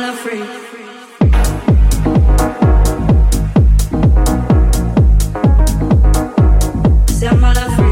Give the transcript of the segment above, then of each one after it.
Make me feel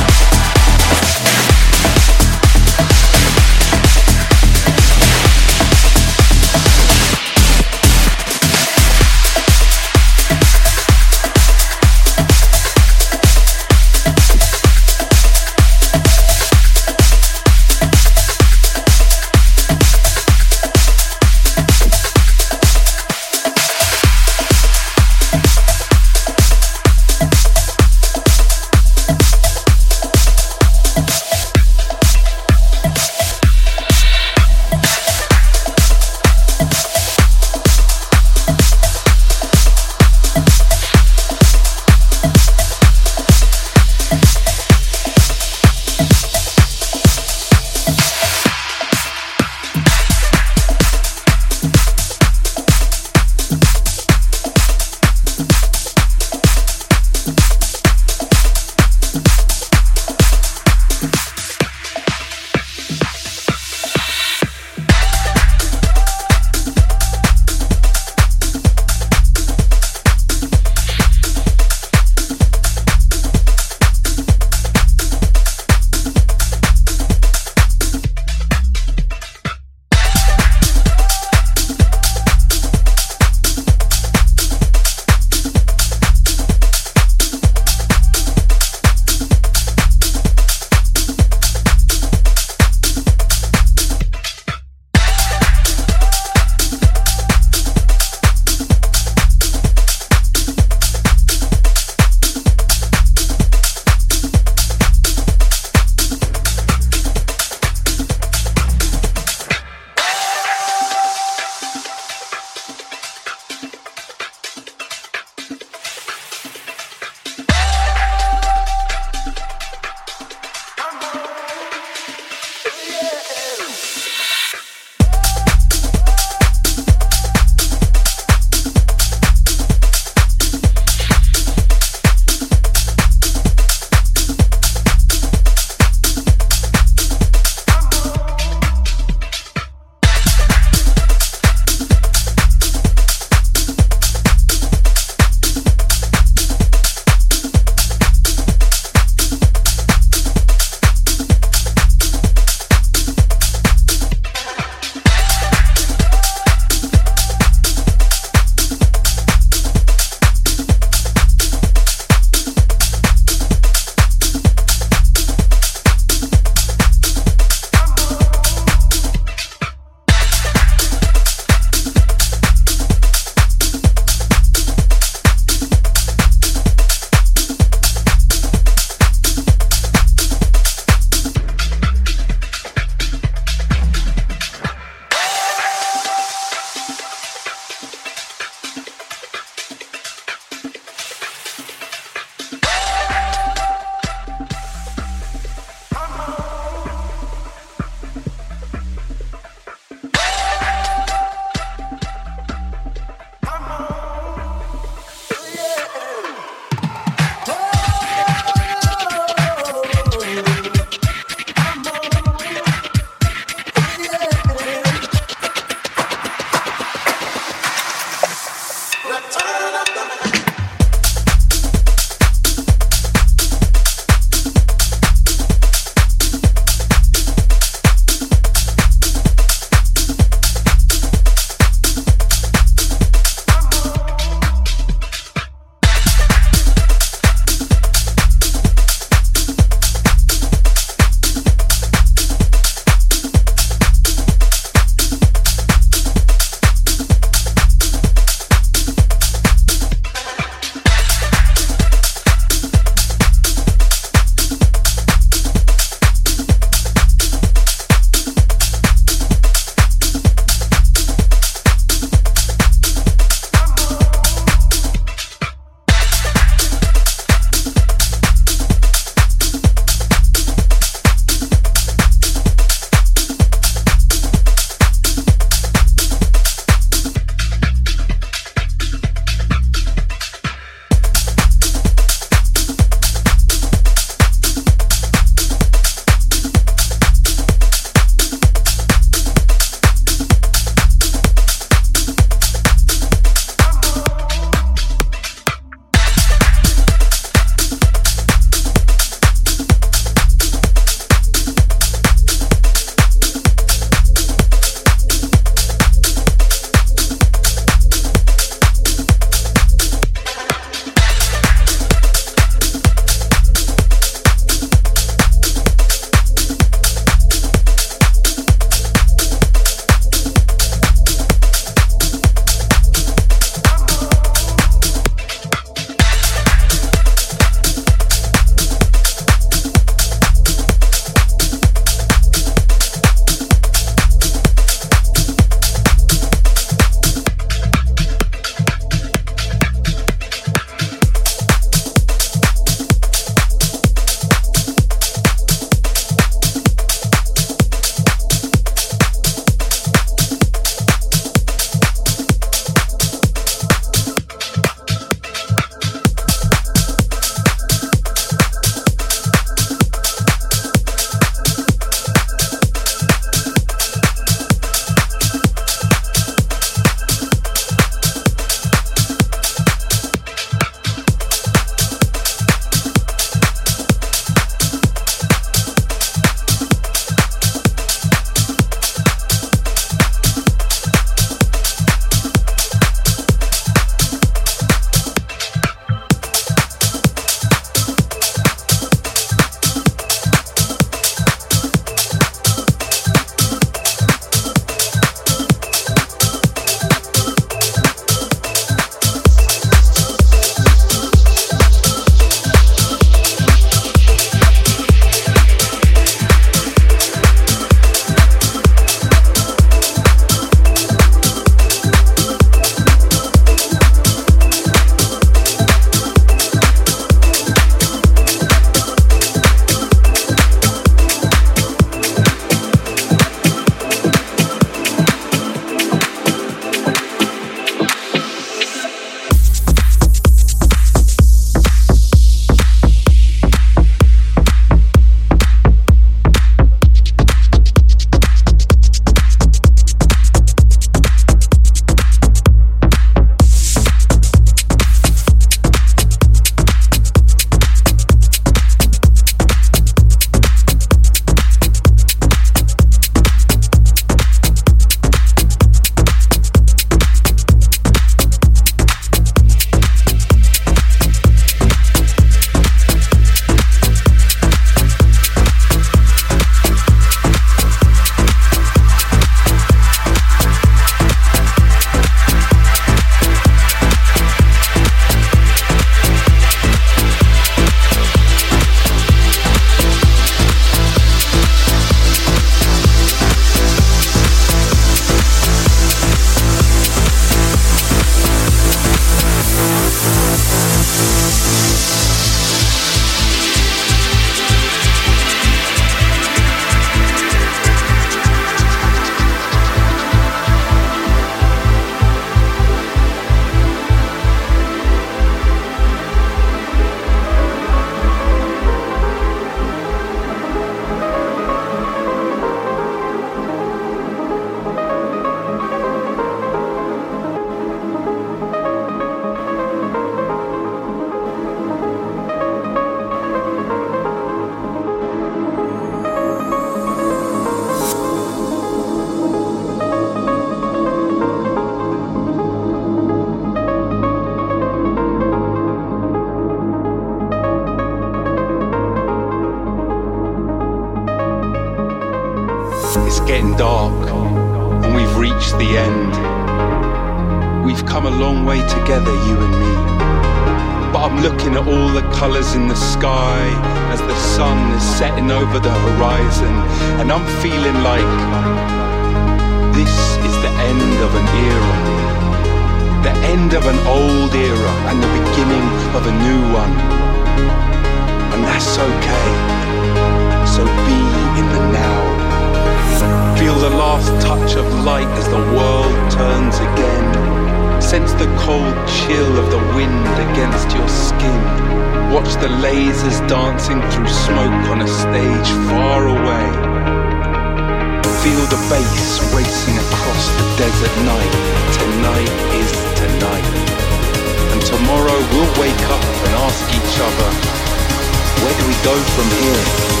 go from here?